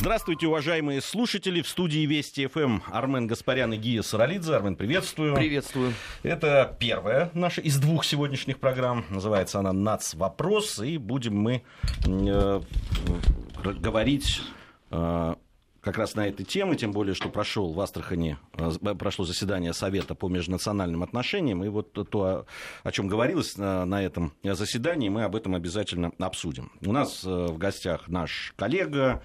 Здравствуйте, уважаемые слушатели. В студии Вести ФМ Армен Гаспарян и Гия Саралидзе. Армен, приветствую. Приветствую. Это первая наша из двух сегодняшних программ. Называется она «Нац. Вопрос». И будем мы э, говорить э, как раз на этой теме, тем более, что прошел в Астрахани, э, прошло заседание Совета по межнациональным отношениям, и вот то, о чем говорилось на, этом заседании, мы об этом обязательно обсудим. У нас э, в гостях наш коллега,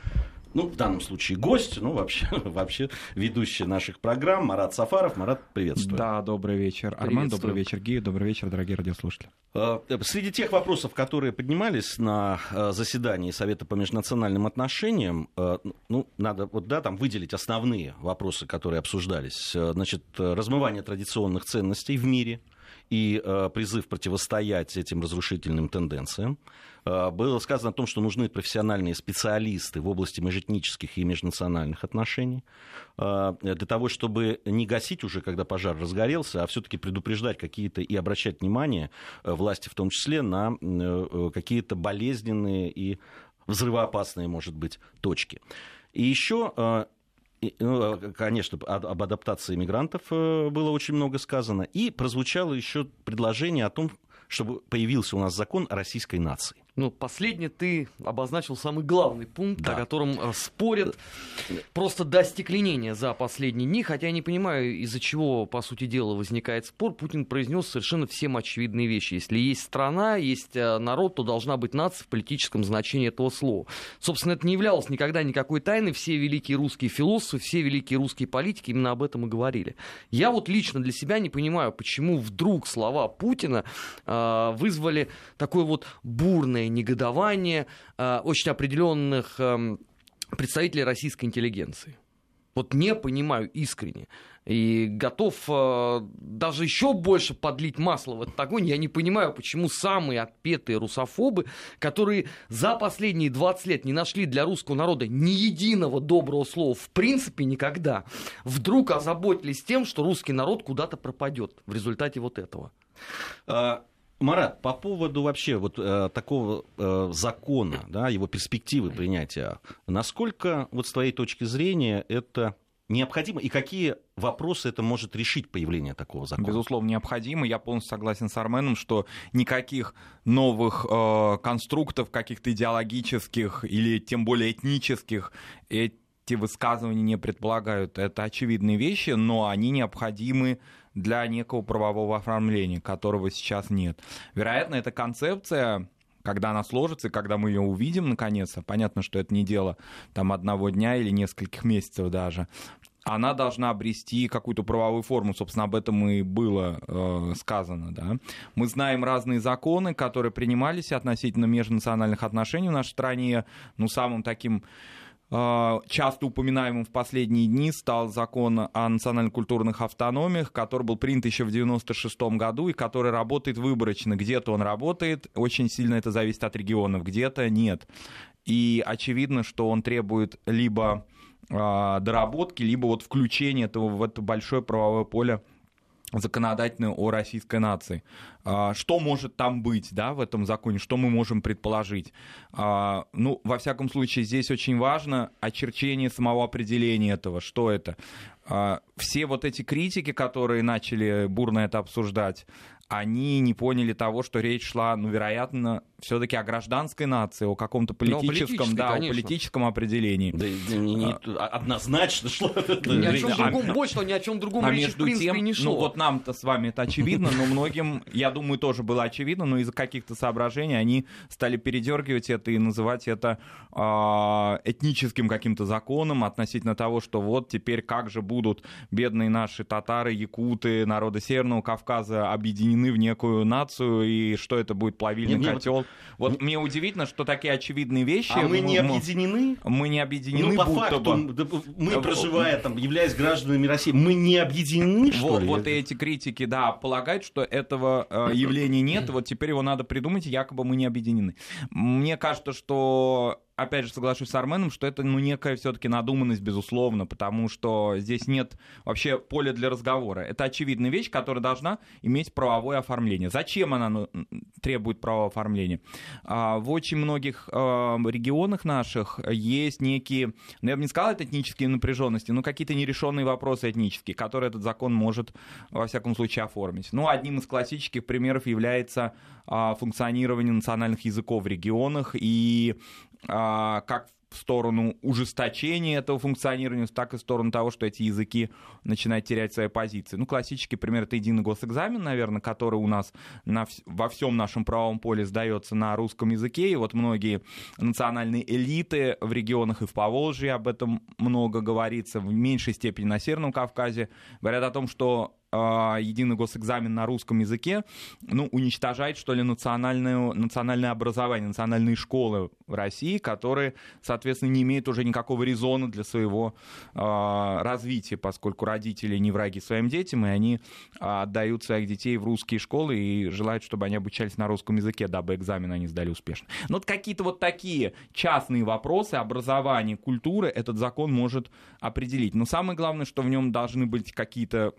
ну, в данном случае гость, ну, вообще, вообще ведущий наших программ Марат Сафаров. Марат, приветствую. Да, добрый вечер. Армен, добрый вечер, Гия, добрый вечер, дорогие радиослушатели. Э, среди тех вопросов, которые поднимались на э, заседании Совета по межнациональным отношениям, э, ну, надо вот, да, там выделить основные вопросы, которые обсуждались. Значит, размывание традиционных ценностей в мире и призыв противостоять этим разрушительным тенденциям. Э, было сказано о том, что нужны профессиональные специалисты в области межэтнических и межнациональных отношений, э, для того, чтобы не гасить уже, когда пожар разгорелся, а все-таки предупреждать какие-то и обращать внимание э, власти, в том числе, на какие-то болезненные и взрывоопасные, может быть, точки. И еще ну, конечно, об адаптации мигрантов было очень много сказано. И прозвучало еще предложение о том, чтобы появился у нас закон о российской нации. Ну, последний ты обозначил самый главный пункт, да. о котором э, спорят просто до стекленения за последние дни. Хотя я не понимаю, из-за чего, по сути дела, возникает спор. Путин произнес совершенно всем очевидные вещи. Если есть страна, есть э, народ, то должна быть нация в политическом значении этого слова. Собственно, это не являлось никогда никакой тайной. Все великие русские философы, все великие русские политики именно об этом и говорили. Я вот лично для себя не понимаю, почему вдруг слова Путина э, вызвали такое вот бурное огромное негодование э, очень определенных э, представителей российской интеллигенции. Вот не понимаю искренне. И готов э, даже еще больше подлить масло в этот огонь. Я не понимаю, почему самые отпетые русофобы, которые за последние 20 лет не нашли для русского народа ни единого доброго слова в принципе никогда, вдруг озаботились тем, что русский народ куда-то пропадет в результате вот этого. Марат, по поводу вообще вот э, такого э, закона, да, его перспективы принятия, насколько вот с твоей точки зрения это необходимо и какие вопросы это может решить появление такого закона? Безусловно, необходимо. Я полностью согласен с Арменом, что никаких новых э, конструктов, каких-то идеологических или тем более этнических, эти высказывания не предполагают. Это очевидные вещи, но они необходимы для некого правового оформления, которого сейчас нет. Вероятно, эта концепция когда она сложится, и когда мы ее увидим наконец-то, понятно, что это не дело там одного дня или нескольких месяцев даже, она должна обрести какую-то правовую форму. Собственно, об этом и было э, сказано. Да? Мы знаем разные законы, которые принимались относительно межнациональных отношений в нашей стране. Ну, самым таким а, часто упоминаемым в последние дни стал закон о национально-культурных автономиях, который был принят еще в 1996 году и который работает выборочно. Где-то он работает, очень сильно это зависит от регионов, где-то нет. И очевидно, что он требует либо э, доработки, либо вот включения этого в это большое правовое поле законодательную о российской нации. А, что может там быть да, в этом законе, что мы можем предположить? А, ну, во всяком случае, здесь очень важно очерчение самого определения этого, что это. А, все вот эти критики, которые начали бурно это обсуждать, они не поняли того, что речь шла, ну, вероятно, все-таки о гражданской нации, о каком-то ну, политическом, да, конечно. о политическом определении. Да, не, не, а, однозначно шло. Ни о чем другом, больше, ни о чем другом а речи, между в принципе, тем, не шло. Ну, вот нам-то с вами это очевидно, но многим, я думаю, тоже было очевидно, но из-за каких-то соображений они стали передергивать это и называть это э, этническим каким-то законом относительно того, что вот теперь как же будут бедные наши татары, якуты, народы Северного Кавказа объединены в некую нацию, и что это будет плавильный не, котел. Не, вот ну, мне удивительно, что такие очевидные вещи... А мы, не объединены? Мы не объединены, ну, по будто факту, бы. Мы, проживая там, являясь гражданами России, мы не объединены, что вот, ли? Вот эти критики, да, полагают, что этого э, явления нет, вот теперь его надо придумать, якобы мы не объединены. Мне кажется, что опять же, соглашусь с Арменом, что это, ну, некая все-таки надуманность, безусловно, потому что здесь нет вообще поля для разговора. Это очевидная вещь, которая должна иметь правовое оформление. Зачем она ну, требует правового оформления? А, в очень многих а, регионах наших есть некие, ну, я бы не сказал, это этнические напряженности, но какие-то нерешенные вопросы этнические, которые этот закон может, во всяком случае, оформить. Ну, одним из классических примеров является а, функционирование национальных языков в регионах и как в сторону ужесточения этого функционирования, так и в сторону того, что эти языки начинают терять свои позиции. Ну, классический пример — это единый госэкзамен, наверное, который у нас на, во всем нашем правом поле сдается на русском языке, и вот многие национальные элиты в регионах и в Поволжье об этом много говорится, в меньшей степени на Северном Кавказе, говорят о том, что единый госэкзамен на русском языке, ну, уничтожает, что ли, национальное, национальное образование, национальные школы в России, которые, соответственно, не имеют уже никакого резона для своего э, развития, поскольку родители не враги своим детям, и они э, отдают своих детей в русские школы и желают, чтобы они обучались на русском языке, дабы экзамен они сдали успешно. Но вот какие-то вот такие частные вопросы образования, культуры этот закон может определить. Но самое главное, что в нем должны быть какие-то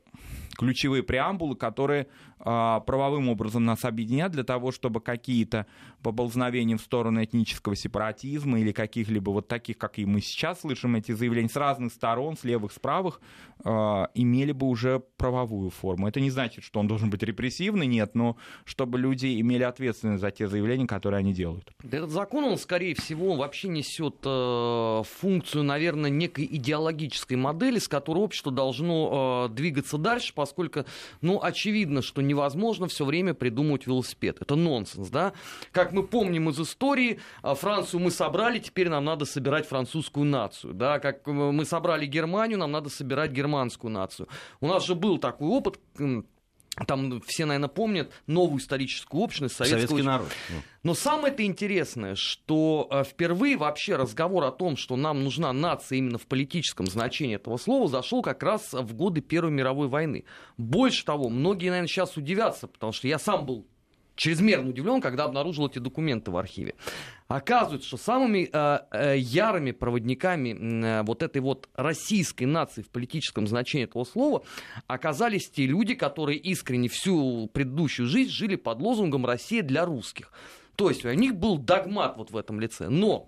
ключевые преамбулы, которые а, правовым образом нас объединят для того, чтобы какие-то поползновения в сторону этнического сепаратизма или каких-либо вот таких, как и мы сейчас слышим эти заявления с разных сторон, с левых, с правых, а, имели бы уже правовую форму. Это не значит, что он должен быть репрессивный, нет, но чтобы люди имели ответственность за те заявления, которые они делают. Этот закон, он, скорее всего, вообще несет э, функцию, наверное, некой идеологической модели, с которой общество должно э, двигаться дальше, поскольку, ну, очевидно, что невозможно все время придумывать велосипед. Это нонсенс, да? Как мы помним из истории, а, Францию мы собрали, теперь нам надо собирать французскую нацию, да? Как мы собрали Германию, нам надо собирать германскую нацию. У нас же был такой опыт, там все, наверное, помнят новую историческую общность советского... Советский народ. Ну. Но самое-то интересное, что э, впервые вообще разговор о том, что нам нужна нация именно в политическом значении этого слова, зашел как раз в годы Первой мировой войны. Больше того, многие, наверное, сейчас удивятся, потому что я сам был чрезмерно удивлен, когда обнаружил эти документы в архиве. Оказывается, что самыми э, э, ярыми проводниками э, вот этой вот российской нации в политическом значении этого слова оказались те люди, которые искренне всю предыдущую жизнь жили под лозунгом «Россия для русских». То есть у них был догмат вот в этом лице. Но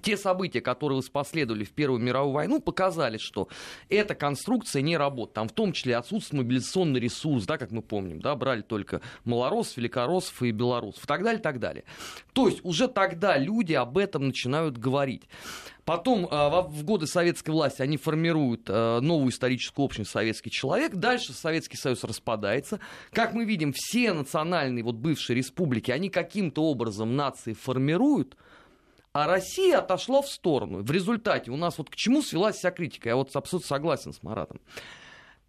те события, которые последовали в Первую мировую войну, показали, что эта конструкция не работает. Там в том числе отсутствует мобилизационный ресурс, да, как мы помним, да, брали только малоросов, великороссов и белорусов, и так далее, и так далее. То есть уже тогда люди об этом начинают говорить. Потом э, в годы советской власти они формируют э, новую историческую общность «Советский человек». Дальше Советский Союз распадается. Как мы видим, все национальные вот бывшие республики, они каким-то образом нации формируют – а Россия отошла в сторону. В результате у нас вот к чему свелась вся критика? Я вот абсолютно согласен с Маратом.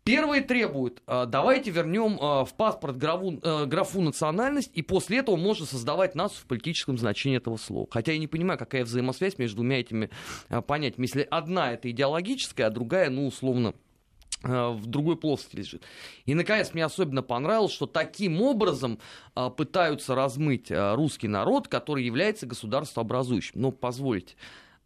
Первые требуют, а, давайте вернем а, в паспорт графу, э, графу национальность, и после этого можно создавать нацию в политическом значении этого слова. Хотя я не понимаю, какая взаимосвязь между двумя этими а, понятиями. Если одна это идеологическая, а другая, ну, условно, в другой плоскости лежит. И, наконец, мне особенно понравилось, что таким образом а, пытаются размыть а, русский народ, который является государствообразующим. Но позвольте,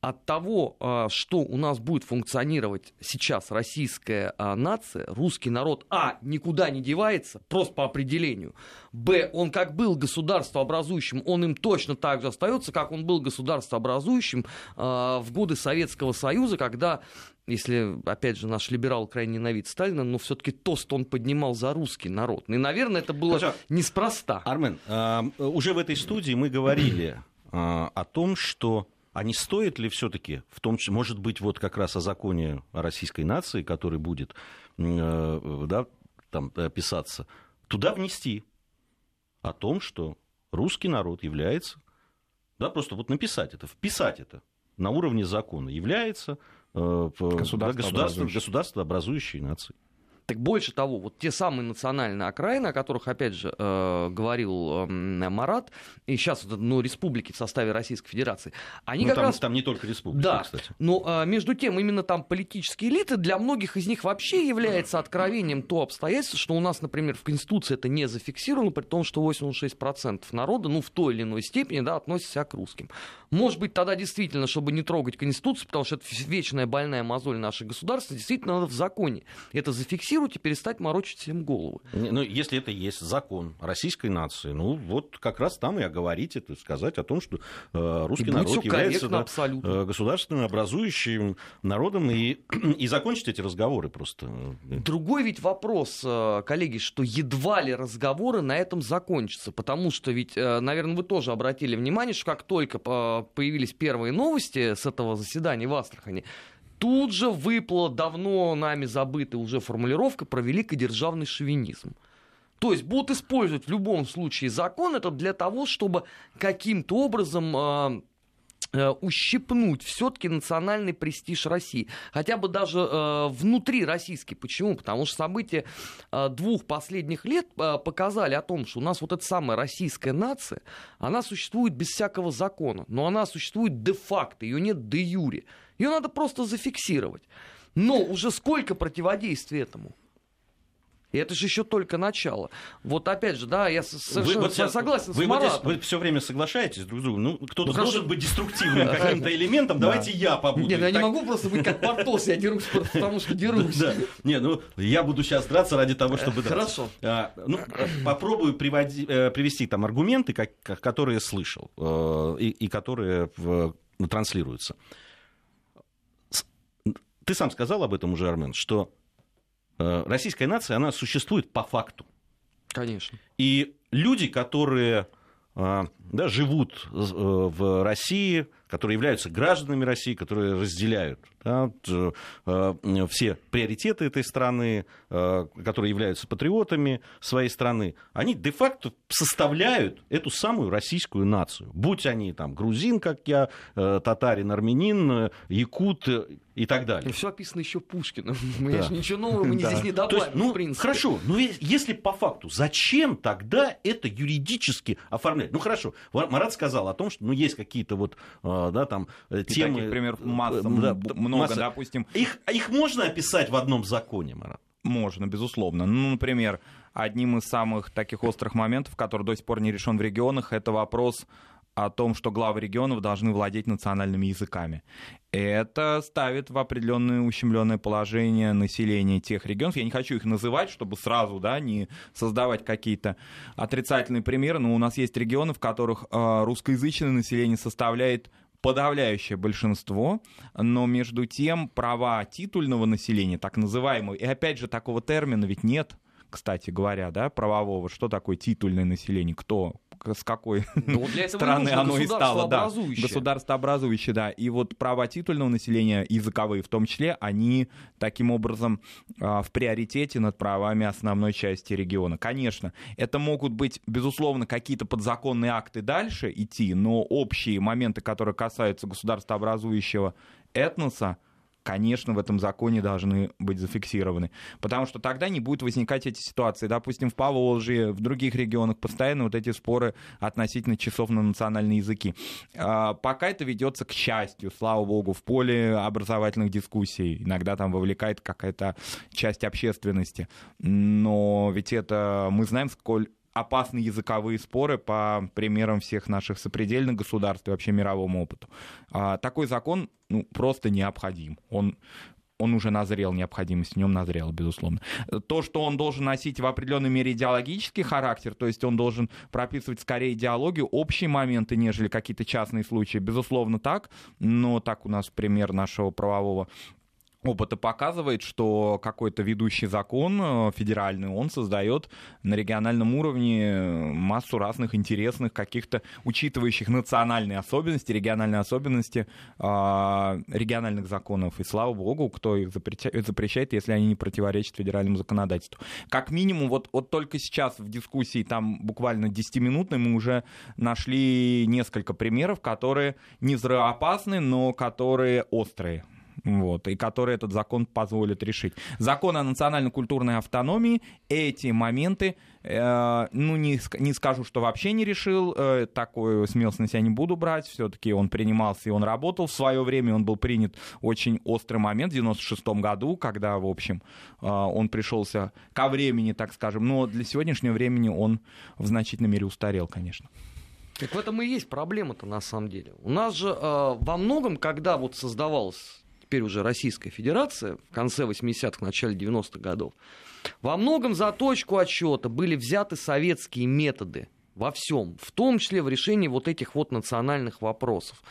от того, а, что у нас будет функционировать сейчас российская а, нация, русский народ, а, никуда не девается, просто по определению, б, он как был государствообразующим, он им точно так же остается, как он был государствообразующим а, в годы Советского Союза, когда если, опять же, наш либерал крайне ненавидит Сталина, но все-таки тост он поднимал за русский народ. И, наверное, это было Хорошо. неспроста. Армен, уже в этой студии мы говорили о том, что а не стоит ли все-таки, в том числе, может быть, вот как раз о законе о российской нации, который будет э, да, там, писаться, туда внести о том, что русский народ является, да, просто вот написать это, вписать это на уровне закона, является Государство, э, государство, государство образующей нации. Так больше того, вот те самые национальные окраины, о которых, опять же, э, говорил э, Марат, и сейчас ну, республики в составе Российской Федерации, они ну, как там, раз... там не только республики, да, кстати. Но э, между тем, именно там политические элиты, для многих из них вообще является откровением то обстоятельство, что у нас, например, в Конституции это не зафиксировано, при том, что 86% народа, ну, в той или иной степени, да, относится к русским. Может быть, тогда действительно, чтобы не трогать Конституцию, потому что это вечная больная мозоль нашего государства, действительно надо в законе это зафиксировать и перестать морочить всем голову. Ну, если это есть закон российской нации, ну, вот как раз там и оговорить это, сказать о том, что э, русский И народ является да, абсолютно. э, государственным образующим народом, и, и закончить эти разговоры просто. Другой ведь вопрос, э, коллеги, что едва ли разговоры на этом закончатся, потому что ведь, э, наверное, вы тоже обратили внимание, что как только э, появились первые новости с этого заседания в Астрахани, тут же выплыла давно нами забытая уже формулировка про великодержавный шовинизм. То есть будут использовать в любом случае закон это для того, чтобы каким-то образом э, э, ущипнуть все-таки национальный престиж России. Хотя бы даже э, внутри российский. Почему? Потому что события э, двух последних лет э, показали о том, что у нас вот эта самая российская нация, она существует без всякого закона, но она существует де-факто, ее нет де-юре. Ее надо просто зафиксировать. Но уже сколько противодействия этому? И это же еще только начало. Вот опять же, да, я совершенно вы, вот согласен вы, с вот Маратом. здесь, вы все время соглашаетесь друг с другом. Ну, кто-то Ну, должен быть деструктивным каким-то элементом. Давайте я побуду. Нет, я не могу просто быть как Портос, я дерусь просто потому, что дерусь. Да. Не, ну я буду сейчас драться ради того, чтобы Э, драться. хорошо. А, ну, э, попробую э, привести там аргументы, которые слышал э, и, которые ну, транслируются. Ты сам сказал об этом уже, Армен, что э, российская нация, она существует по факту. Конечно. И люди, которые а, да, живут э, в России, которые являются гражданами России, которые разделяют да, э, все приоритеты этой страны, э, которые являются патриотами своей страны, они де-факто составляют эту самую российскую нацию. Будь они там грузин, как я, э, татарин, армянин, э, якут э, и так далее. Все описано еще Пушкиным. Мы Да. же ничего нового мы Да. здесь не То добавим, есть, ну, в принципе. хорошо, но если по факту, зачем тогда это юридически оформлять? Ну, хорошо, Марат сказал о том, что ну, есть какие-то вот, э, да, там, э, И темы... таких примеров э, масса, да, много, масса. допустим, Их, их можно описать в одном законе, Марат? Можно, безусловно. Ну, например, одним из самых таких острых моментов, который до сих пор не решен в регионах, это вопрос о том, что главы регионов должны владеть национальными языками. Это ставит в определенное ущемленное положение населения тех регионов. Я не хочу их называть, чтобы сразу да, не создавать какие-то отрицательные примеры, но у нас есть регионы, в которых э, русскоязычное население составляет подавляющее большинство, но между тем права титульного населения, так называемого, и опять же такого термина ведь нет, кстати говоря, да, правового, что такое титульное население, кто, с какой Ну, для этого нужно оно и стало, да, государствообразующее. государствообразующее, да, и вот права титульного населения, языковые в том числе, они таким образом а, в приоритете над правами основной части региона. Конечно, это могут быть, безусловно, какие-то подзаконные акты дальше идти, но общие моменты, которые касаются государствообразующего этноса, конечно, в этом законе должны быть зафиксированы. Потому что тогда не будет возникать эти ситуации. Допустим, в Поволжье, в других регионах постоянно вот эти споры относительно часов на национальные языки. А, Пока это ведется, к счастью, слава богу, в поле образовательных дискуссий. Иногда там вовлекает какая-то часть общественности. Но ведь это мы знаем, сколь опасны языковые споры по примерам всех наших сопредельных государств и вообще мировому опыту. А, Такой закон ну, просто необходим. Он он уже назрел, необходимость в нем назрела, безусловно. То, что он должен носить в определенной мере идеологический характер, то есть он должен прописывать скорее идеологию, общие моменты, нежели какие-то частные случаи, безусловно так, но так у нас пример нашего правового опыта показывает, что какой-то ведущий закон э, федеральный, он создает на региональном уровне э, массу разных интересных, каких-то учитывающих национальные особенности, региональные особенности а, региональных законов. И слава богу, кто их запрещает, если они не противоречат федеральному законодательству. Как минимум, вот, вот только сейчас в дискуссии, там буквально 10-минутной, мы уже нашли несколько примеров, которые не взрывоопасны, но которые острые вот, и который этот закон позволит решить. Закон о национально-культурной автономии эти моменты, э, ну, не, не скажу, что вообще не решил, э, такую смелость на себя не буду брать, все-таки он принимался и он работал. В свое время он был принят очень острый момент в 96 году, когда, в общем, э, он пришелся ко времени, так скажем, но для сегодняшнего времени он в значительной мере устарел, конечно. Так в этом и есть проблема-то на самом деле. У нас же э, во многом, когда вот создавалась теперь уже Российская Федерация в конце 80-х, начале 90-х годов, во многом за точку отсчета были взяты советские методы во всем, в том числе в решении вот этих вот национальных вопросов.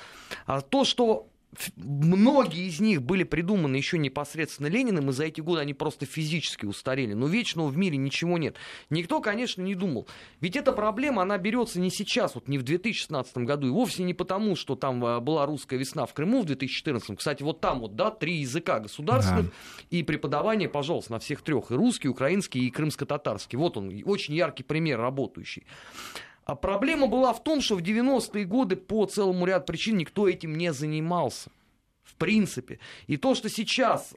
А то, что многие из них были придуманы еще непосредственно Лениным, и за эти годы они просто физически устарели. Но вечного в мире ничего нет. Никто, конечно, не думал. Ведь эта проблема, она берется не сейчас, вот не в 2016 году, и вовсе не потому, что там а, была русская весна в Крыму в 2014. Кстати, вот там вот, да, три языка государственных, да. и преподавание, пожалуйста, на всех трех. И русский, украинский, и крымско-татарский. Вот он, очень яркий пример работающий. А проблема была в том, что в 90-е годы по целому ряду причин никто этим не занимался. В принципе. И то, что сейчас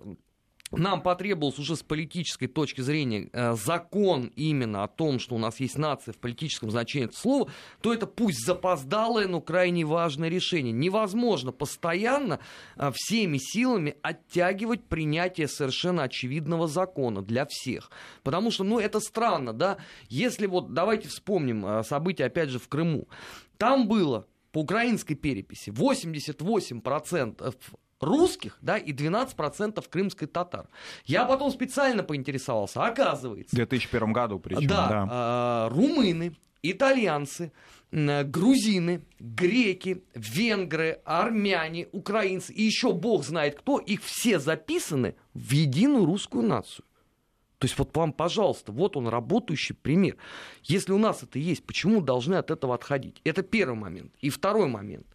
нам потребовался уже с политической точки зрения э, закон именно о том, что у нас есть нация в политическом значении этого слова, то это пусть запоздалое, но крайне важное решение. Невозможно постоянно э, всеми силами оттягивать принятие совершенно очевидного закона для всех. Потому что, ну, это странно, да? Если вот, давайте вспомним э, события, опять же, в Крыму. Там было по украинской переписи 88% русских, да, и 12% крымской татар. Я потом специально поинтересовался, оказывается. В 2001 году причем, да. да. Э, румыны, итальянцы, грузины, греки, венгры, армяне, украинцы и еще бог знает кто, их все записаны в единую русскую нацию. То есть вот вам, пожалуйста, вот он работающий пример. Если у нас это есть, почему должны от этого отходить? Это первый момент. И второй момент.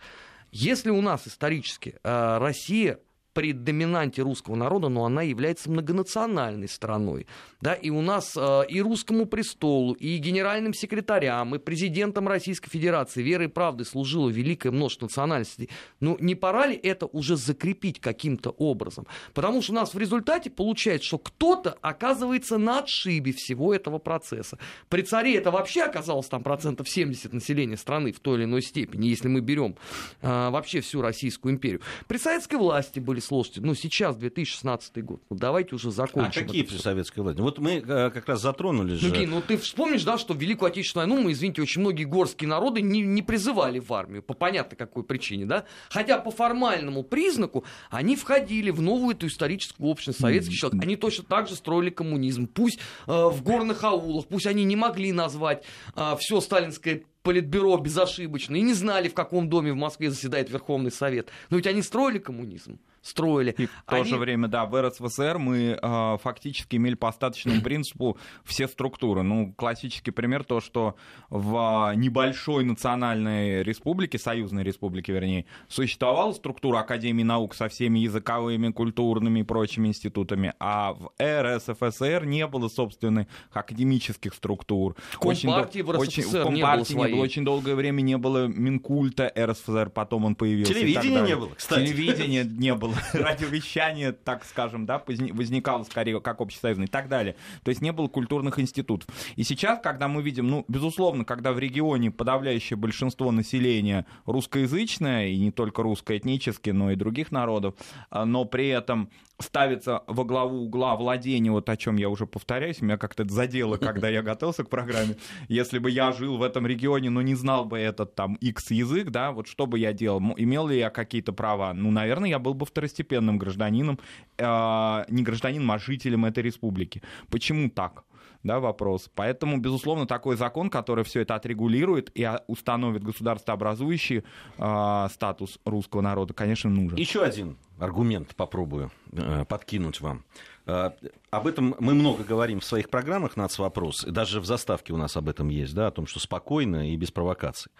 Если у нас исторически э, Россия при доминанте русского народа, но она является многонациональной страной. Да, и у нас э, и русскому престолу, и генеральным секретарям, и президентом Российской Федерации верой и правдой служило великое множество национальностей. Ну, не пора ли это уже закрепить каким-то образом? Потому что у нас в результате получается, что кто-то оказывается на отшибе всего этого процесса. При царе это вообще оказалось там процентов 70 населения страны в той или иной степени, если мы берем э, вообще всю Российскую империю. При советской власти были говорили, слушайте, ну сейчас 2016 год, ну давайте уже закончим. А какие при советской власти? Вот мы э, как раз затронули же... Ну, ну ты вспомнишь, да, что в Великую Отечественную войну мы, извините, очень многие горские народы не, не призывали в армию, по понятно какой причине, да? Хотя по формальному признаку они входили в новую эту историческую общность, советский человек. Они точно так же строили коммунизм. Пусть э, в горных аулах, пусть они не могли назвать э, все сталинское политбюро безошибочно и не знали, в каком доме в Москве заседает Верховный Совет. Но ведь они строили коммунизм строили. И в Они... то же время, да, в РСФСР мы э, фактически имели по остаточному принципу все структуры. Ну, классический пример то, что в небольшой национальной республике, союзной республике, вернее, существовала структура Академии наук со всеми языковыми, культурными и прочими институтами, а в РСФСР не было собственных академических структур. Компартии в РСФСР очень, не было своей. не было. Очень долгое время не было Минкульта РСФСР, потом он появился. Телевидения не было, кстати. Телевидения не было. радиовещание, так скажем, да, возникало скорее как общесоюзное и так далее. То есть не было культурных институтов. И сейчас, когда мы видим, ну, безусловно, когда в регионе подавляющее большинство населения русскоязычное, и не только русскоэтническое, но и других народов, а, но при этом ставится во главу угла владение, вот о чем я уже повторяюсь, меня как-то это задело, когда я готовился к программе. Если бы я жил в этом регионе, но не знал бы этот там X язык, да, вот что бы я делал? Имел ли я какие-то права? Ну, наверное, я был бы второстепенным гражданином, э, не гражданином, а жителем этой республики. Почему так? да, вопрос. Поэтому, безусловно, такой закон, который все это отрегулирует и установит государствообразующий э, статус русского народа, конечно, нужен. Еще один аргумент попробую э, подкинуть вам. Э, об этом мы много говорим в своих программах «Нацвопрос», и даже в заставке у нас об этом есть, да, о том, что спокойно и без провокаций.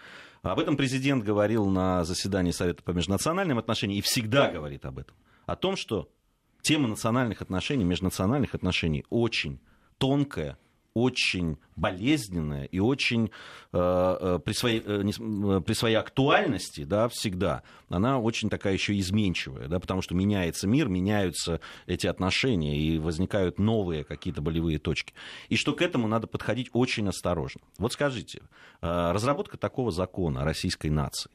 Об этом президент говорил на заседании Совета по межнациональным отношениям и всегда говорит об этом. О том, что тема национальных отношений, межнациональных отношений очень тонкая, очень болезненная и очень э, э при, своей, э, э, при своей актуальности да, всегда, она очень такая еще изменчивая, да, потому что меняется мир, меняются эти отношения и возникают новые какие-то болевые точки. И что к этому надо подходить очень осторожно. Вот скажите, э, разработка такого закона российской нации,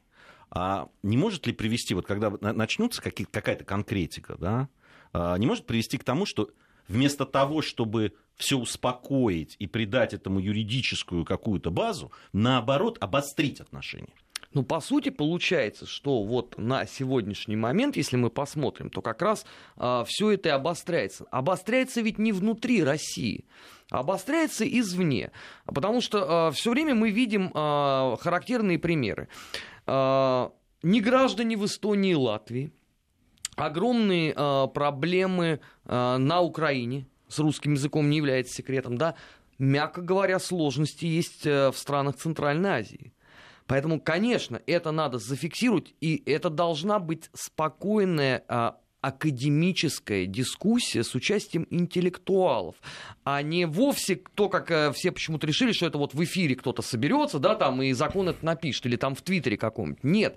а не может ли привести, вот когда начнутся какая-то конкретика, да, а не может привести к тому, что вместо того, чтобы все успокоить и придать этому юридическую какую-то базу, наоборот, обострить отношения. Ну, по сути, получается, что вот на сегодняшний момент, если мы посмотрим, то как раз а, все это и обостряется. Обостряется ведь не внутри России, а обостряется извне. Потому что а, все время мы видим а, характерные примеры. А, не граждане в Эстонии и Латвии, огромные а, проблемы а, на Украине, с русским языком не является секретом, да, мягко говоря, сложности есть э, в странах Центральной Азии. Поэтому, конечно, это надо зафиксировать, и это должна быть спокойная а, академическая дискуссия с участием интеллектуалов, а не вовсе то, как э, все почему-то решили, что это вот в эфире кто-то соберется, да, там и закон это напишет, или там в Твиттере каком-нибудь. Нет.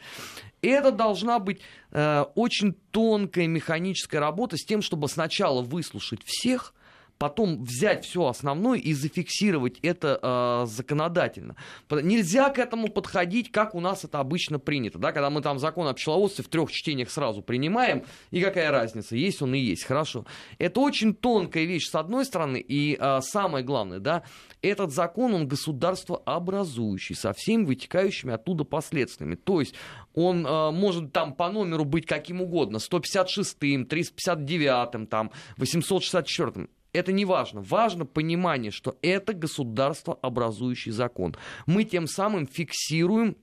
Это должна быть э, очень тонкая механическая работа с тем, чтобы сначала выслушать всех, потом взять все основное и зафиксировать это э, законодательно. Нельзя к этому подходить, как у нас это обычно принято, да, когда мы там закон о пчеловодстве в трех чтениях сразу принимаем, и какая разница, есть он и есть, хорошо. Это очень тонкая вещь с одной стороны, и э, самое главное, да, этот закон, он государство образующий, со всеми вытекающими оттуда последствиями. То есть он э, может там по номеру быть каким угодно, 156-м, 359-м, там, 864-м это не важно. Важно понимание, что это государство образующий закон. Мы тем самым фиксируем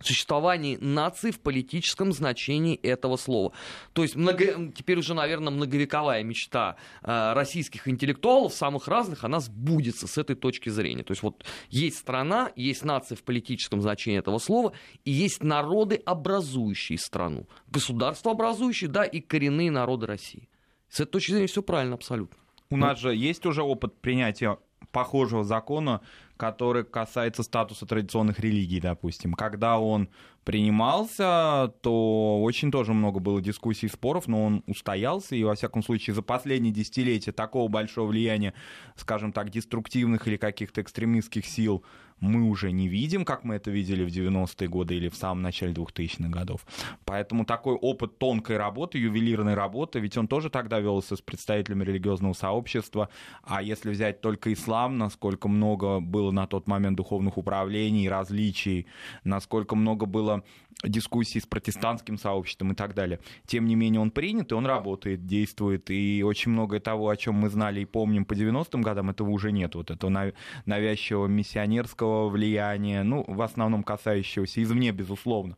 существование нации в политическом значении этого слова. То есть много, теперь уже, наверное, многовековая мечта э, российских интеллектуалов, самых разных, она сбудется с этой точки зрения. То есть вот есть страна, есть нация в политическом значении этого слова, и есть народы, образующие страну. Государство образующие, да, и коренные народы России. С этой точки зрения все правильно абсолютно. У нас же есть уже опыт принятия похожего закона, который касается статуса традиционных религий, допустим. Когда он принимался, то очень тоже много было дискуссий и споров, но он устоялся, и, во всяком случае, за последние десятилетия такого большого влияния, скажем так, деструктивных или каких-то экстремистских сил мы уже не видим, как мы это видели в 90-е годы или в самом начале 2000-х годов. Поэтому такой опыт тонкой работы, ювелирной работы, ведь он тоже тогда велся с представителями религиозного сообщества, а если взять только ислам, насколько много было на тот момент духовных управлений, различий, насколько много было дискуссий с протестантским сообществом и так далее. Тем не менее, он принят, и он работает, действует, и очень многое того, о чем мы знали и помним по 90-м годам, этого уже нет. Вот этого навязчивого миссионерского влияния, ну, в основном касающегося извне, безусловно.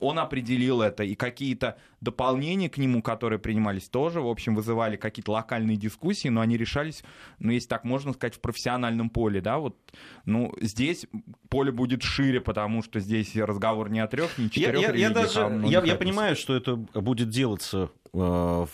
Он определил это, и какие-то дополнения к нему, которые принимались, тоже, в общем, вызывали какие-то локальные дискуссии, но они решались, ну, если так можно сказать, в профессиональном поле, да, вот, ну, здесь поле будет шире, потому что здесь разговор не о трех, не четырех я, я, я даже, а я, я понимаю, что это будет делаться э,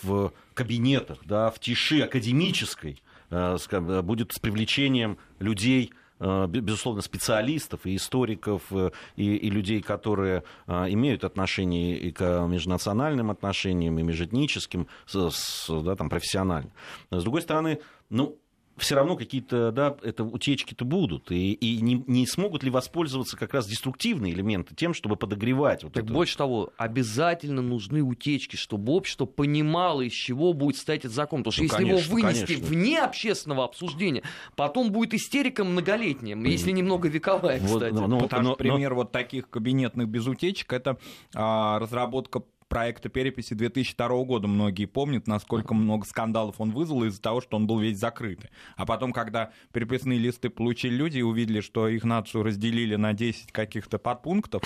в кабинетах, да, в тиши академической, э, будет с привлечением людей, Э, безусловно, специалистов и историков, э, и, и людей, которые э, имеют отношение и к межнациональным отношениям, и межэтническим, с, с, да, там, профессионально. С другой стороны, ну, все равно какие-то да, это утечки-то будут. И, и не, не смогут ли воспользоваться как раз деструктивные элементы тем, чтобы подогревать вот так это? Больше того, обязательно нужны утечки, чтобы общество понимало, из чего будет стоять этот закон. Потому что ну, если конечно, его вынести конечно. вне общественного обсуждения, потом будет истерика многолетняя, если немного вековая, кстати. Вот, ну, Потому но, пример но... вот таких кабинетных без утечек это а, разработка проекта переписи 2002 года многие помнят, насколько много скандалов он вызвал из-за того, что он был весь закрытый. А потом, когда переписные листы получили люди и увидели, что их нацию разделили на 10 каких-то подпунктов,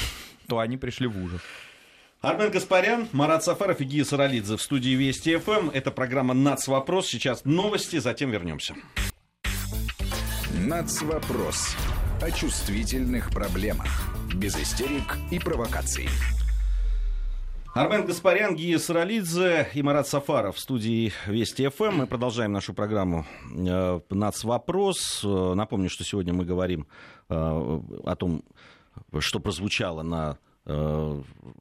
то они пришли в ужас. Армен Гаспарян, Марат Сафаров и Гия Саралидзе в студии Вести ФМ. Это программа «Нацвопрос». Сейчас новости, затем вернемся. «Нацвопрос» о чувствительных проблемах. Без истерик и провокаций. Армен Гаспарян, Гия Саралидзе и Марат Сафаров в студии Вести ФМ. Мы продолжаем нашу программу э, «Нацвопрос». Э, напомню, что сегодня мы говорим э, о том, что прозвучало на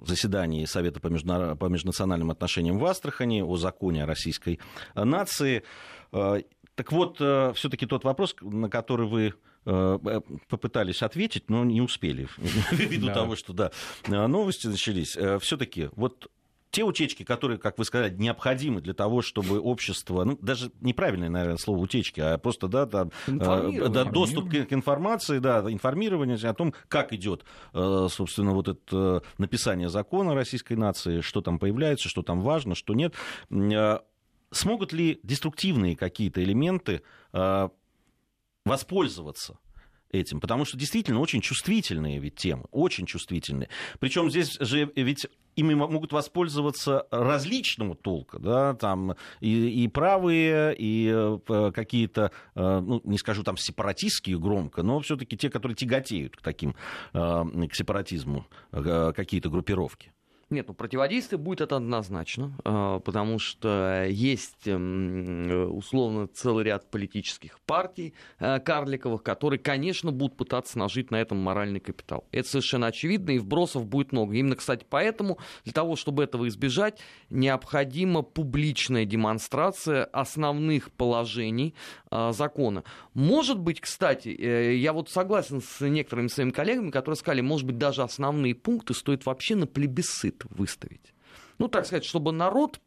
заседании Совета по, межна... по межнациональным отношениям в Астрахани о законе о российской нации. Так вот, все-таки тот вопрос, на который вы попытались ответить, но не успели, ввиду того, что да, новости начались. Э, Все-таки вот те утечки, которые, как вы сказали, необходимы для того, чтобы общество, ну, даже неправильное, наверное, слово утечки, а просто, да, там, э, да доступ к информации, да, информирование о том, как идет, собственно, вот это написание закона российской нации, что там появляется, что там важно, что нет. Смогут ли деструктивные какие-то элементы воспользоваться этим, потому что действительно очень чувствительные ведь темы, очень чувствительные. Причем здесь же ведь ими могут воспользоваться различного толка, да, там и, и правые, и э, какие-то, э, ну, не скажу там сепаратистские громко, но все-таки те, которые тяготеют к таким, э, к сепаратизму, какие-то группировки. Нет, ну противодействие будет это однозначно, а, потому что есть условно целый ряд политических партий а, карликовых, которые, конечно, будут пытаться нажить на этом моральный капитал. Это совершенно очевидно, и вбросов будет много. Именно, кстати, поэтому для того, чтобы этого избежать, необходима публичная демонстрация основных положений а, закона. Может быть, кстати, э, я вот согласен с некоторыми своими коллегами, которые сказали, может быть, даже основные пункты стоит вообще на плебисцит выставить. Ну, так сказать, чтобы народ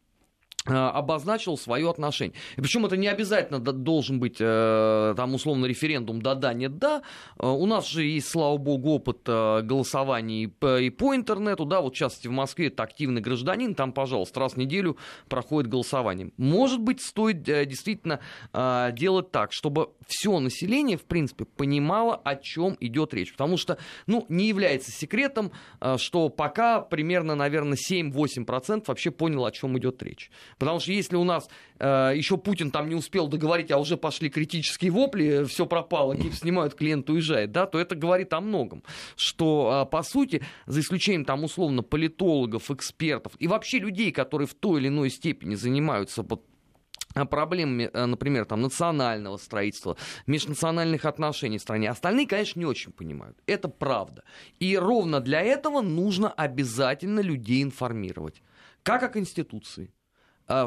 обозначил свое отношение. И причем это не обязательно должен быть э, там условно референдум да-да, нет-да. Э, у нас же есть, слава богу, опыт голосований и по интернету, да, вот в частности в Москве это активный гражданин, там, пожалуйста, раз в неделю проходит голосование. Может быть, стоит действительно делать так, чтобы все население, в принципе, понимало, о чем идет речь. Потому что, ну, не является секретом, что пока примерно, наверное, 7-8% вообще понял, о чем идет речь. Потому что если у нас э, еще Путин там не успел договорить, а уже пошли критические вопли, все пропало, снимают, клиент уезжает, да, то это говорит о многом. Что, э, по сути, за исключением там условно политологов, экспертов и вообще людей, которые в той или иной степени занимаются вот проблемами, э, например, там, национального строительства, межнациональных отношений в стране. Остальные, конечно, не очень понимают. Это правда. И ровно для этого нужно обязательно людей информировать. Как о Конституции, а,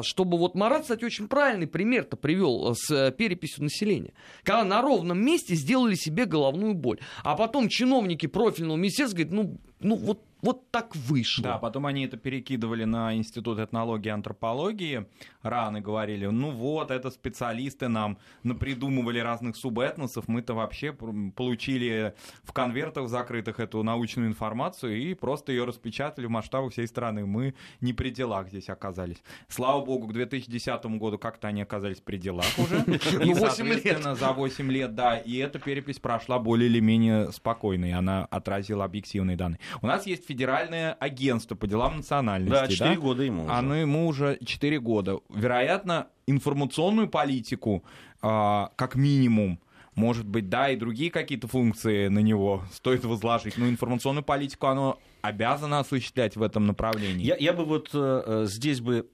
чтобы вот Марат, кстати, очень правильный пример-то привел э, с э, переписью населения. Когда на ровном месте сделали себе головную боль. А потом чиновники профильного министерства говорят, ну, ну вот вот так вышло. Да, потом они это перекидывали на Институт этнологии и антропологии. Раны говорили, ну вот, это специалисты нам напридумывали разных субэтносов. Мы-то вообще получили в конвертах закрытых эту научную информацию и просто ее распечатали в масштабах всей страны. Мы не при делах здесь оказались. Слава богу, к 2010 году как-то они оказались при делах уже. И, ну, соответственно, за 8 лет, да, и эта перепись прошла более или менее спокойно, и она отразила объективные данные. У нас есть федеральное агентство по делам национальности. Да, 4 да? года ему уже. Оно ему уже 4 года. Вероятно, информационную политику, э, как минимум, может быть, да, и другие какие-то функции на него стоит возложить. Но информационную политику оно обязано осуществлять в этом направлении. Я, я бы вот э, здесь бы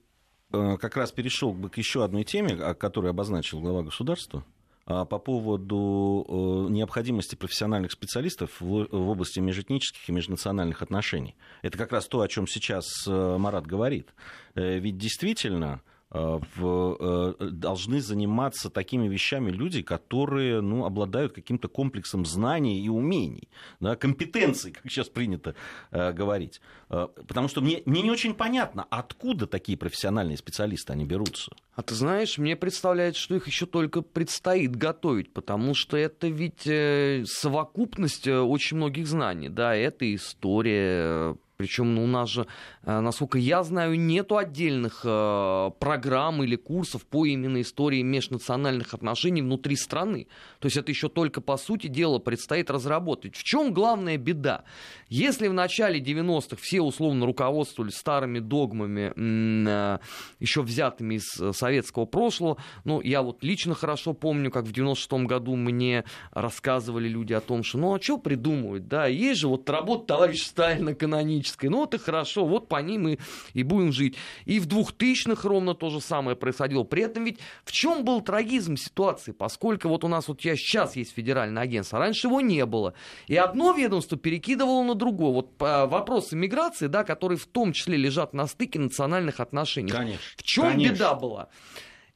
э, как раз перешел бы к еще одной теме, которую обозначил глава государства. А, по поводу э, необходимости профессиональных специалистов в области межэтнических и межнациональных отношений. Это как раз то, о чем сейчас э, Марат говорит. Э, ведь действительно в, э, должны заниматься такими вещами люди, которые ну, обладают каким-то комплексом знаний и умений, да, компетенций, как сейчас принято э, говорить. Э, потому что мне, мне не очень понятно, откуда такие профессиональные специалисты они берутся. А ты знаешь, мне представляется, что их еще только предстоит готовить, потому что это ведь э, совокупность очень многих знаний. Да, это история причем ну, у нас же, э, насколько я знаю, нету отдельных э, программ или курсов по именно истории межнациональных отношений внутри страны. То есть это еще только, по сути дела, предстоит разработать. В чем главная беда? Если в начале 90-х все условно руководствовались старыми догмами, э, еще взятыми из советского прошлого, ну, я вот лично хорошо помню, как в 96-м году мне рассказывали люди о том, что ну, а что придумывать, да, есть же вот работа товарища Сталина каноническая, социалистической. Ну вот и хорошо, вот по ним и, и будем жить. И в 2000-х ровно то же самое происходило. При этом ведь в чем был трагизм ситуации? Поскольку вот у нас вот я сейчас есть федеральное агентство, а раньше его не было. И одно ведомство перекидывало на другое. Вот вопросы миграции, да, которые в том числе лежат на стыке национальных отношений. Конечно. В чем беда была?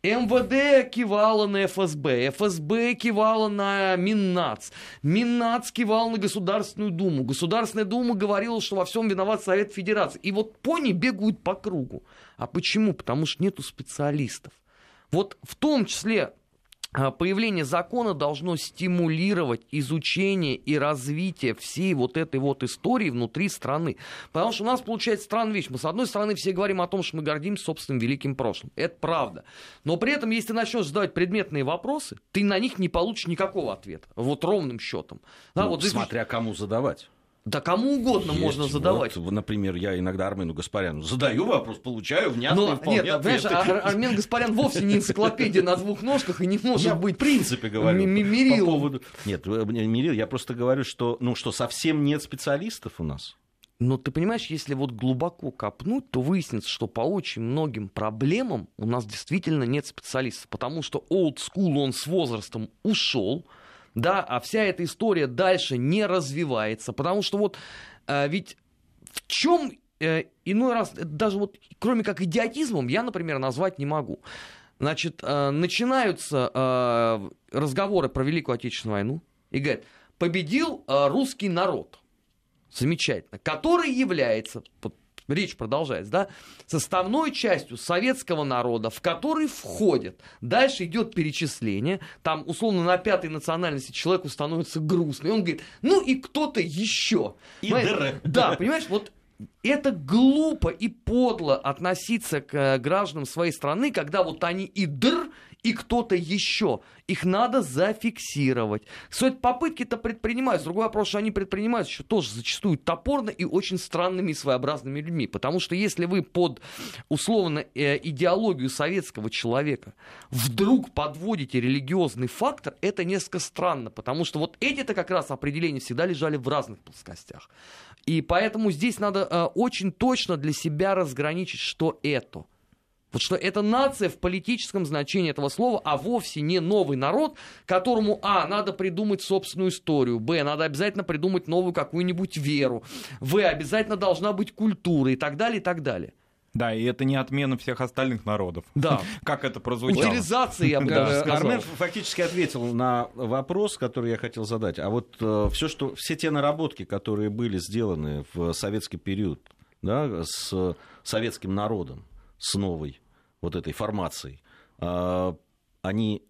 МВД кивало на ФСБ, ФСБ кивало на Миннац, Миннац кивал на Государственную Думу, Государственная Дума говорила, что во всем виноват Совет Федерации. И вот пони бегают по кругу. А почему? Потому что нету специалистов. Вот в том числе появление закона должно стимулировать изучение и развитие всей вот этой вот истории внутри страны. Потому что у нас получается странная вещь. Мы, с одной стороны, все говорим о том, что мы гордимся собственным великим прошлым. Это правда. Но при этом, если ты начнешь задавать предметные вопросы, ты на них не получишь никакого ответа. Вот ровным счетом. Да, ну, вот смотря здесь... кому задавать. Да кому угодно Есть. можно задавать. Вот, например, я иногда Армену Гаспаряну задаю вопрос, получаю внятный Но, вполне Нет, понимаешь, Ар- Армен Гаспарян вовсе не энциклопедия на двух ножках и не может я быть... в принципе говорю. Мерил. По поводу... Нет, Мерил, я просто говорю, что, ну, что совсем нет специалистов у нас. Но ты понимаешь, если вот глубоко копнуть, то выяснится, что по очень многим проблемам у нас действительно нет специалистов, потому что old school он с возрастом ушел, да, а вся эта история дальше не развивается, потому что вот э, ведь в чем э, иной раз, даже вот кроме как идиотизмом, я, например, назвать не могу. Значит, э, начинаются э, разговоры про Великую Отечественную войну и говорят, победил э, русский народ. Замечательно. Который является, речь продолжается, да, составной частью советского народа, в который входит. Дальше идет перечисление, там условно на пятой национальности человеку становится грустно, и он говорит, ну и кто-то еще. И дыры. Да, понимаешь, вот это глупо и подло относиться к э, гражданам своей страны, когда вот они и др, и кто-то еще. Их надо зафиксировать. Кстати, попытки-то предпринимаются. Другой вопрос, что они предпринимаются еще тоже зачастую топорно и очень странными и своеобразными людьми. Потому что если вы под условно э, идеологию советского человека вдруг подводите религиозный фактор, это несколько странно. Потому что вот эти-то как раз определения всегда лежали в разных плоскостях. И поэтому здесь надо э, очень точно для себя разграничить, что это. Вот что это нация в политическом значении этого слова, а вовсе не новый народ, которому, а, надо придумать собственную историю, б, надо обязательно придумать новую какую-нибудь веру, в, обязательно должна быть культура и так далее, и так далее. Да, и это не отмена всех остальных народов. Да. Как это прозвучало. Утилизация, я бы даже сказал. Армен фактически ответил на вопрос, который я хотел задать. А вот э, все, что, все те наработки, которые были сделаны в советский период да, с советским народом, с новой вот этой формацией, а, они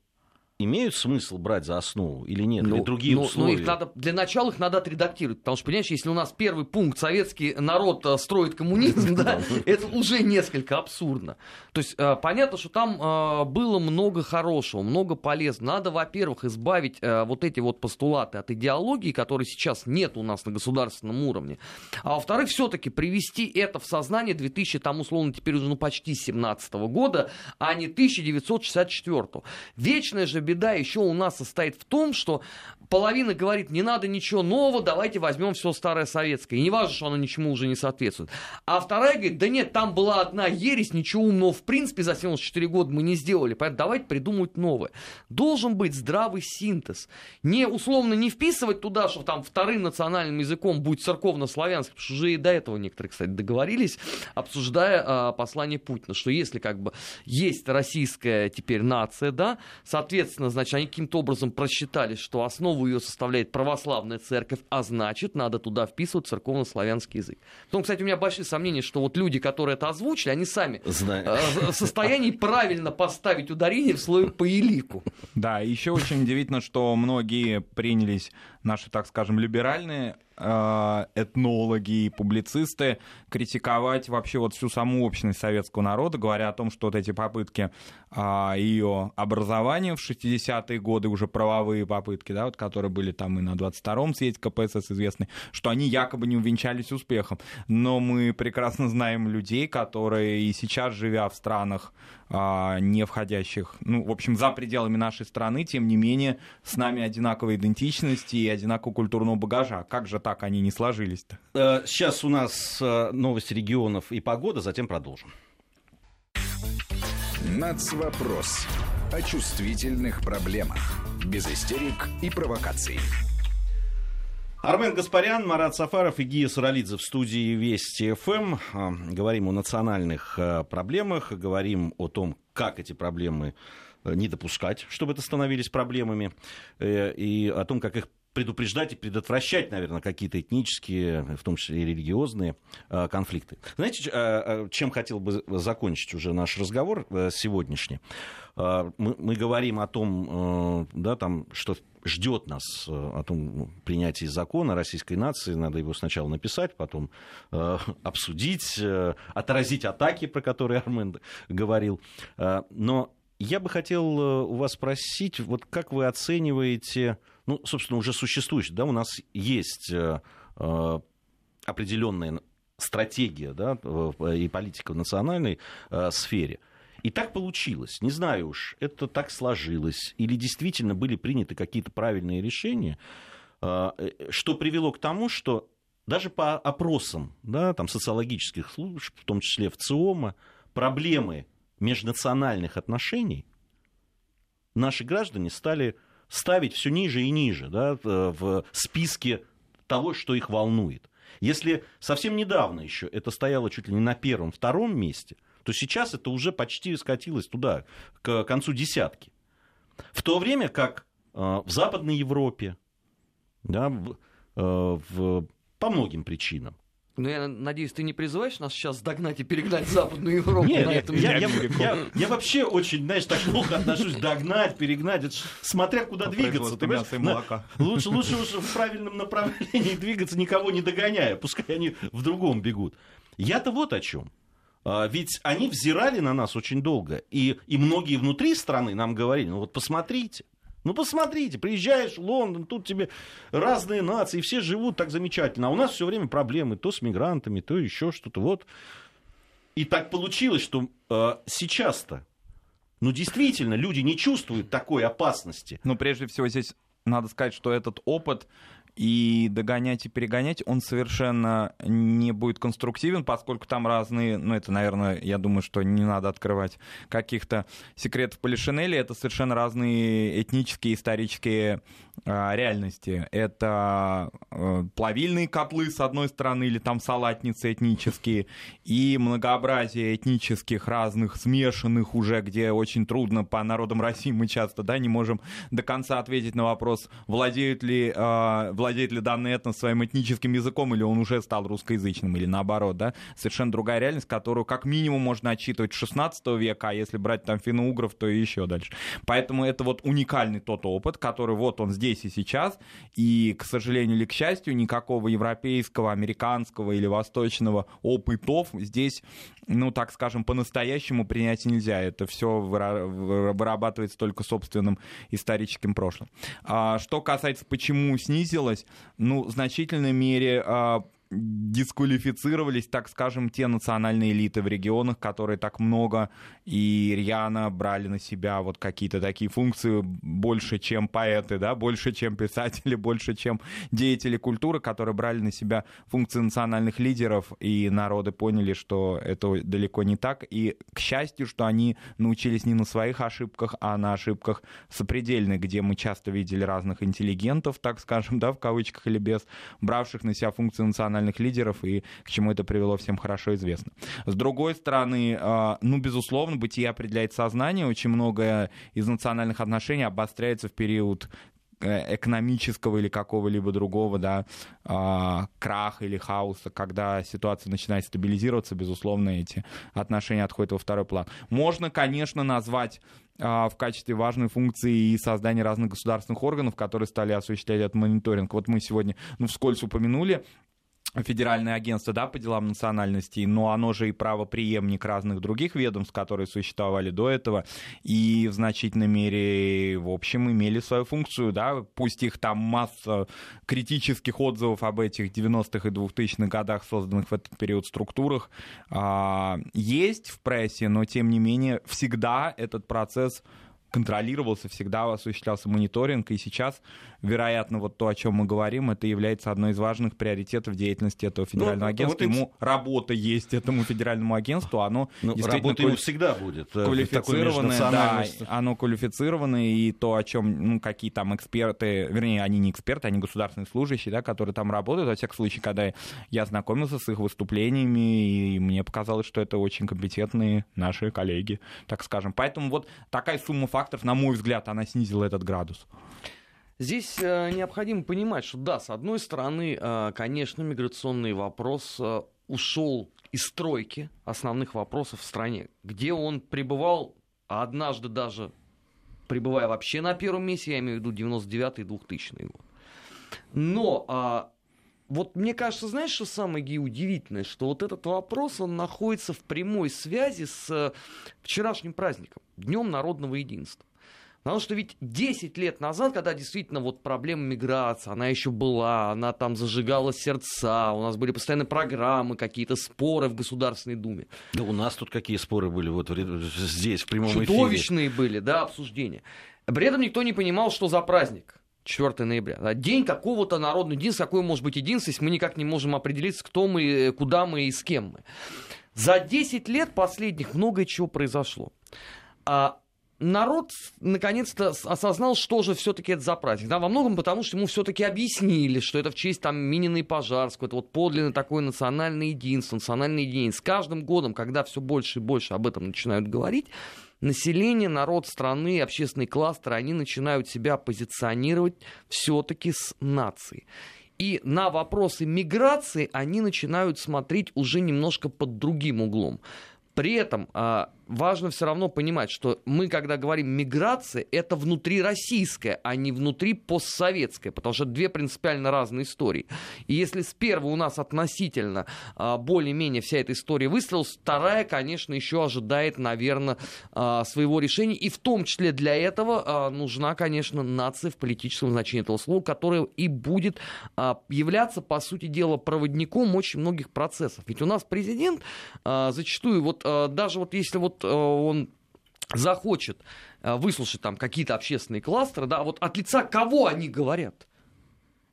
имеют смысл брать за основу или нет? Ну, или другие ну, условия? Ну, их надо, для начала их надо отредактировать, потому что, понимаешь, если у нас первый пункт «советский народ э, строит коммунизм», да, это уже несколько абсурдно. То есть э, понятно, что там э, было много хорошего, много полезного. Надо, во-первых, избавить вот эти вот постулаты от идеологии, которые сейчас нет у нас на государственном уровне. А во-вторых, все-таки привести это в сознание 2000, там условно теперь уже ну, почти 17 года, а не 1964. Вечная же беда еще у нас состоит в том, что половина говорит, не надо ничего нового, давайте возьмем все старое советское. И не важно, что оно ничему уже не соответствует. А вторая говорит, да нет, там была одна ересь, ничего умного в принципе за 74 года мы не сделали, поэтому давайте придумать новое. Должен быть здравый синтез. Не условно не вписывать туда, что там вторым национальным языком будет церковно-славянский, потому что уже и до этого некоторые, кстати, договорились, обсуждая а, послание Путина, что если как бы есть российская теперь нация, да, соответственно, значит, они каким-то образом просчитали, что основу ее составляет православная церковь, а значит, надо туда вписывать церковно-славянский язык. Потом, кстати, у меня большие сомнения, что вот люди, которые это озвучили, они сами Знаю. Э, в состоянии правильно поставить ударение в слове по елику. Да, еще очень удивительно, что многие принялись наши, так скажем, либеральные э, этнологи и публицисты критиковать вообще вот всю саму общность советского народа, говоря о том, что вот эти попытки э, ее образования в 60-е годы, уже правовые попытки, да, вот, которые были там и на 22-м съезде КПСС известны, что они якобы не увенчались успехом. Но мы прекрасно знаем людей, которые и сейчас, живя в странах, не входящих, ну, в общем, за пределами нашей страны, тем не менее, с нами одинаковой идентичности и одинакового культурного багажа. Как же так они не сложились-то? Э, сейчас у нас э, новости регионов и погода, затем продолжим. Нацвопрос. О чувствительных проблемах. Без истерик и провокаций. Армен Гаспарян, Марат Сафаров и Гия Саралидзе в студии Вести ФМ. А, говорим о национальных а, проблемах, говорим о том, как эти проблемы э, не допускать, чтобы это становились проблемами, э, и о том, как их предупреждать и предотвращать, наверное, какие-то этнические, в том числе и религиозные а, конфликты. Знаете, чем хотел бы закончить уже наш разговор э, сегодняшний? Мы говорим о том, да, там, что ждет нас э, о том ну, принятии закона российской нации. Надо его сначала написать, потом э, обсудить, э, отразить атаки, про которые Армен говорил. Э, но я бы хотел э, у вас спросить, вот как вы оцениваете, ну, собственно, уже существующий, да, у нас есть э, э определенная стратегия да, и политика в национальной э, сфере – и так получилось. Не знаю уж, это так сложилось. Или действительно были приняты какие-то правильные решения, а, э, что привело к тому, что даже по опросам да, там, социологических служб, в том числе в ЦИОМа, проблемы межнациональных отношений наши граждане стали ставить все ниже и ниже да, в списке того, что их волнует. Если совсем недавно еще это стояло чуть ли не на первом, втором месте, то сейчас это уже почти скатилось туда, к концу десятки. В то время как э, в Западной Европе, да, в, э, в, по многим причинам, ну, я надеюсь, ты не призываешь нас сейчас догнать и перегнать Западную Европу нет, на нет, этом я, я, я, я вообще очень, знаешь, так плохо отношусь догнать, перегнать, это смотря куда двигаться. Ты мяса и молока. лучше, лучше уж в правильном направлении двигаться, никого не догоняя, пускай они в другом бегут. Я-то вот о чем. А, ведь они взирали на нас очень долго. И, и многие внутри страны нам говорили, ну вот посмотрите, ну посмотрите, приезжаешь в Лондон, тут тебе разные нации, все живут так замечательно. А у нас все время проблемы то с мигрантами, то еще что-то. Вот. И так получилось, что э, сейчас-то, ну действительно, люди не чувствуют такой опасности. Но прежде всего здесь надо сказать, что этот опыт и догонять и перегонять он совершенно не будет конструктивен, поскольку там разные, ну это, наверное, я думаю, что не надо открывать каких-то секретов Полишинеля, это совершенно разные этнические, исторические реальности. Это а, плавильные котлы, с одной стороны, или там салатницы этнические, и многообразие этнических разных, смешанных уже, где очень трудно по народам России мы часто да, не можем до конца ответить на вопрос, владеют ли, э, владеет ли данный этнос своим этническим языком, или он уже стал русскоязычным, или наоборот. Да? Совершенно другая реальность, которую как минимум можно отчитывать 16 века, а если брать там финно-угров, то и еще дальше. Поэтому это вот уникальный тот опыт, который вот он здесь и сейчас, и, к сожалению или к счастью, никакого европейского, американского или восточного опытов здесь, ну, так скажем, по-настоящему принять нельзя. Это все вырабатывается только собственным историческим прошлым. А, что касается, почему снизилось, ну, в значительной мере а, дисквалифицировались, так скажем, те национальные элиты в регионах, которые так много и рьяно брали на себя вот какие-то такие функции больше, чем поэты, да, больше, чем писатели, больше, чем деятели культуры, которые брали на себя функции национальных лидеров, и народы поняли, что это далеко не так, и, к счастью, что они научились не на своих ошибках, а на ошибках сопредельных, где мы часто видели разных интеллигентов, так скажем, да, в кавычках или без, бравших на себя функции национальных национальных лидеров, и к чему это привело, всем хорошо известно. С другой стороны, а, ну, безусловно, бытие определяет сознание, очень многое из национальных отношений обостряется в период э, экономического или какого-либо другого да, а, краха или хаоса, когда ситуация начинает стабилизироваться, безусловно, эти отношения отходят во второй план. Можно, конечно, назвать а, в качестве важной функции и создание разных государственных органов, которые стали осуществлять этот мониторинг. Вот мы сегодня ну, вскользь упомянули федеральное агентство да, по делам национальностей, но оно же и правоприемник разных других ведомств, которые существовали до этого, и в значительной мере, в общем, имели свою функцию, да, пусть их там масса критических отзывов об этих 90-х и 2000-х годах, созданных в этот период структурах, а, есть в прессе, но тем не менее всегда этот процесс контролировался, всегда осуществлялся мониторинг, и сейчас, вероятно, вот то, о чем мы говорим, это является одной из важных приоритетов деятельности этого ну, федерального ну, агентства. Вот Ему работа есть этому федеральному агентству, оно ну, действительно работа квали... всегда будет. Э, квалифицированное, да, оно квалифицированное, и то, о чем, ну, какие там эксперты, вернее, они не эксперты, они государственные служащие, да, которые там работают, во всяком случае, когда я знакомился с их выступлениями, и мне показалось, что это очень компетентные наши коллеги, так скажем. Поэтому вот такая сумма факторов, на мой взгляд, она снизила этот градус. Здесь э, необходимо понимать, что да, с одной стороны, э, конечно, миграционный вопрос э, ушел из стройки основных вопросов в стране, где он пребывал, а однажды даже пребывая вообще на первом месте, я имею в виду 99-й 2000 год. Но а, вот мне кажется, знаешь, что самое удивительное, что вот этот вопрос, он находится в прямой связи с э, вчерашним праздником, Днем народного единства. Потому что ведь 10 лет назад, когда действительно вот проблема миграции, она еще была, она там зажигала сердца, у нас были постоянно программы, какие-то споры в Государственной Думе. Да у нас тут какие споры были вот здесь, в прямом Чудовищные эфире. Чудовищные были, да, обсуждения. При этом никто не понимал, что за праздник. 4 ноября. Да, день какого-то народного единства, какой может быть единство, если мы никак не можем определиться, кто мы, куда мы и с кем мы. За 10 лет последних многое чего произошло. А народ наконец-то осознал, что же все-таки это за праздник. Да, во многом потому, что ему все-таки объяснили, что это в честь там Минина и Пожарского, это вот подлинно такое национальное единство, национальное единение. С каждым годом, когда все больше и больше об этом начинают говорить, население, народ страны, общественный кластер, они начинают себя позиционировать все-таки с нацией. И на вопросы миграции они начинают смотреть уже немножко под другим углом. При этом а, важно все равно понимать, что мы, когда говорим миграция, это внутрироссийская, а не внутри постсоветская, потому что две принципиально разные истории. И если с первой у нас относительно а, более-менее вся эта история выстроилась, вторая, конечно, еще ожидает, наверное, а, своего решения. И в том числе для этого а, нужна, конечно, нация в политическом значении этого слова, которая и будет являться, по сути дела, проводником очень многих процессов. Ведь у нас президент зачастую, вот даже вот если вот вот э, он захочет э, выслушать там какие-то общественные кластеры, да, вот от лица кого они говорят?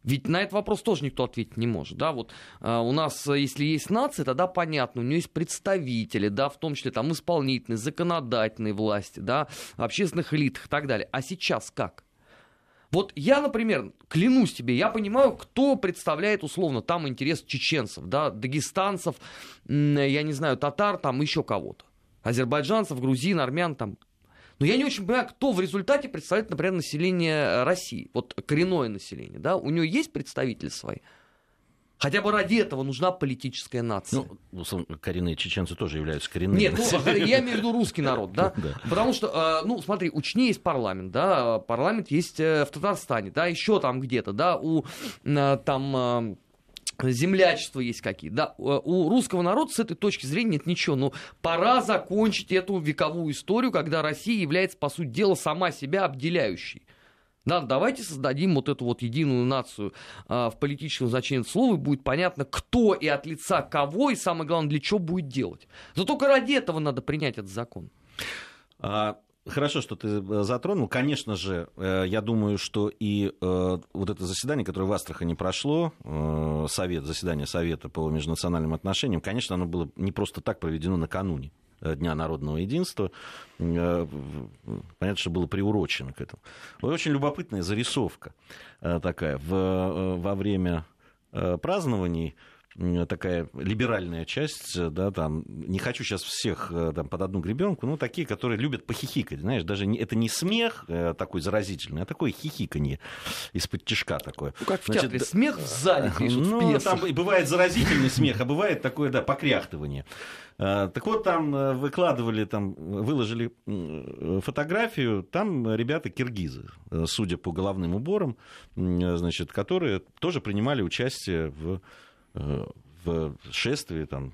Ведь на этот вопрос тоже никто ответить не может. Да? Вот, э, у нас, э, если есть нация, тогда понятно, у нее есть представители, да, в том числе там исполнительные, законодательные власти, да, общественных элитах и так далее. А сейчас как? Вот я, например, клянусь тебе, я понимаю, кто представляет условно там интерес чеченцев, да, дагестанцев, я не знаю, татар, там еще кого-то азербайджанцев, грузин, армян там. Но я не очень понимаю, кто в результате представляет, например, население э, России, вот коренное население, да, у него есть представители свои. Хотя бы ради этого нужна политическая нация. Ну, коренные чеченцы тоже являются коренными. Нет, ну, я имею в виду русский народ, да? да. Потому что, э, ну, смотри, у Чечни есть парламент, да, парламент есть э, в Татарстане, да, еще там где-то, да, у там землячества есть какие. Да, у русского народа с этой точки зрения нет ничего. Но пора закончить эту вековую историю, когда Россия является, по сути дела, сама себя обделяющей. Да, давайте создадим вот эту вот единую нацию а, в политическом значении слова, и будет понятно, кто и от лица кого, и самое главное, для чего будет делать. Но только ради этого надо принять этот закон. А, Хорошо, что ты э, затронул. Конечно же, э, я думаю, что и э, вот это заседание, которое в Астрахани прошло, совет, заседание Совета по межнациональным отношениям, конечно, оно было не просто так проведено накануне Дня народного единства. Понятно, что было приурочено к этому. Очень любопытная зарисовка такая. В, во время празднований такая либеральная часть, да, там, не хочу сейчас всех э, там, под одну гребенку, ну, такие, которые любят похихикать, знаешь, даже не, это не смех э, такой заразительный, а такое хихиканье из-под тяжка такое. Ну, как в Значит, театре, смех в зале пишут Ну, в там бывает заразительный смех, а бывает такое, да, покряхтывание. Э, так вот, там выкладывали, там, выложили фотографию, там ребята киргизы, судя по головным уборам, значит, которые тоже принимали участие в Э, в шествии, там,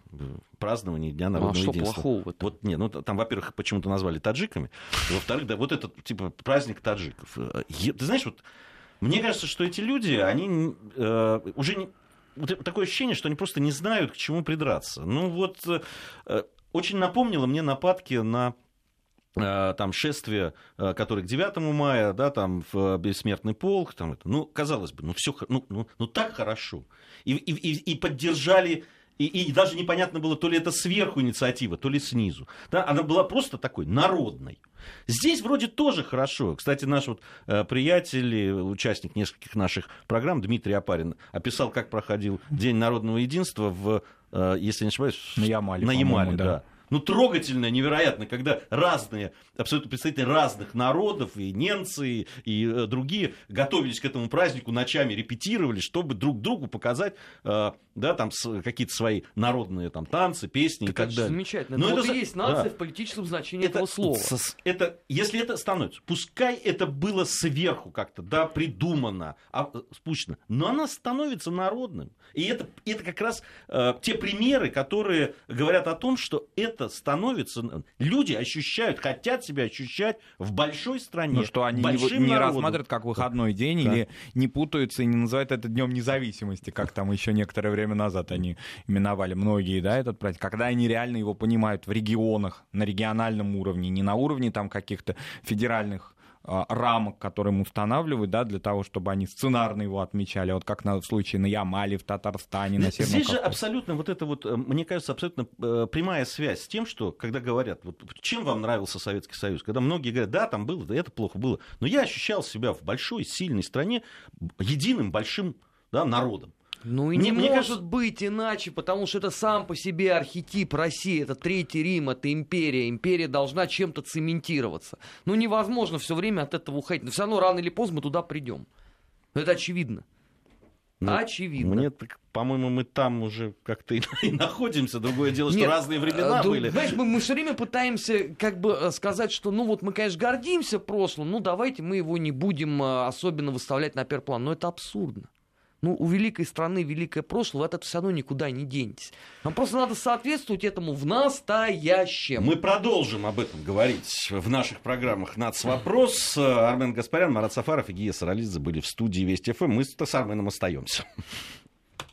праздновании Дня народного ну, а единства. Что плохого вот не, ну там, во-первых, почему-то назвали таджиками, во-вторых, да, вот этот типа праздник таджиков. Э, ты знаешь, вот мне кажется, что эти люди, они э, уже не, вот такое ощущение, что они просто не знают, к чему придраться. Ну вот э, очень напомнило мне нападки на Э, там шествие, э, которое к 9 мая, да, там в бессмертный полк, там это, ну, казалось бы, ну, все, ну, ну, ну так хорошо. И, и, и поддержали и, и даже непонятно было, то ли это сверху инициатива, то ли снизу. Да, она была просто такой народной. Здесь вроде тоже хорошо. Кстати, наш вот э, приятель, участник нескольких наших программ, Дмитрий Апарин, описал, как проходил День народного единства в, э, если не ошибаюсь, на Ямале. На Ямале, да. да ну, трогательно, невероятно, когда разные, абсолютно представители разных народов, и немцы, и, и э, другие, готовились к этому празднику, ночами репетировали, чтобы друг другу показать, э, да, там, какие-то свои народные там танцы, песни так и так далее. замечательно. Но, Но это, это есть нация да. в политическом значении это, этого слова. Это, если это становится, пускай это было сверху как-то, да, придумано, а, спущено, но она становится народным. И это, это как раз э, те примеры, которые говорят о том, что это это становится... Люди ощущают, хотят себя ощущать в большой стране. Ну, что они не, не рассматривают как выходной день да. или не путаются и не называют это днем независимости, как там еще некоторое время назад они именовали многие, да, этот праздник. Когда они реально его понимают в регионах, на региональном уровне, не на уровне там каких-то федеральных рамок, которые ему устанавливают, да, для того, чтобы они сценарно его отмечали, вот как на, в случае на Ямале, в Татарстане, на Северном Здесь же абсолютно вот это вот, э, мне кажется, абсолютно э, прямая связь с тем, что, когда говорят, вот, чем вам нравился Советский Союз, когда многие говорят, да, там было, да, это плохо было, но я ощущал себя в большой, сильной стране единым большим да, народом. Ну и не, не может кажется... быть иначе, потому что это сам по себе архетип России, это Третий Рим, это империя. Империя должна чем-то цементироваться. Ну невозможно все время от этого уходить. Но все равно рано или поздно мы туда придем. Это очевидно. Ну, Очевидно. Мне так, по-моему, мы там уже как-то и, и находимся. Другое дело, что Нет, разные времена э, были. Знаешь, мы, мы все время пытаемся как бы э, сказать, что ну вот мы, конечно, гордимся прошлым, ну давайте мы его не будем э, особенно выставлять на первый план. Но это абсурдно. Ну, у великой страны великое прошлое, от этого все равно никуда не денетесь. Нам просто надо соответствовать этому в настоящем. Мы продолжим об этом говорить в наших программах «Нацвопрос». Армен Гаспарян, Марат Сафаров и Гия Саралидзе были в студии Вести ФМ. Мы с Арменом остаемся.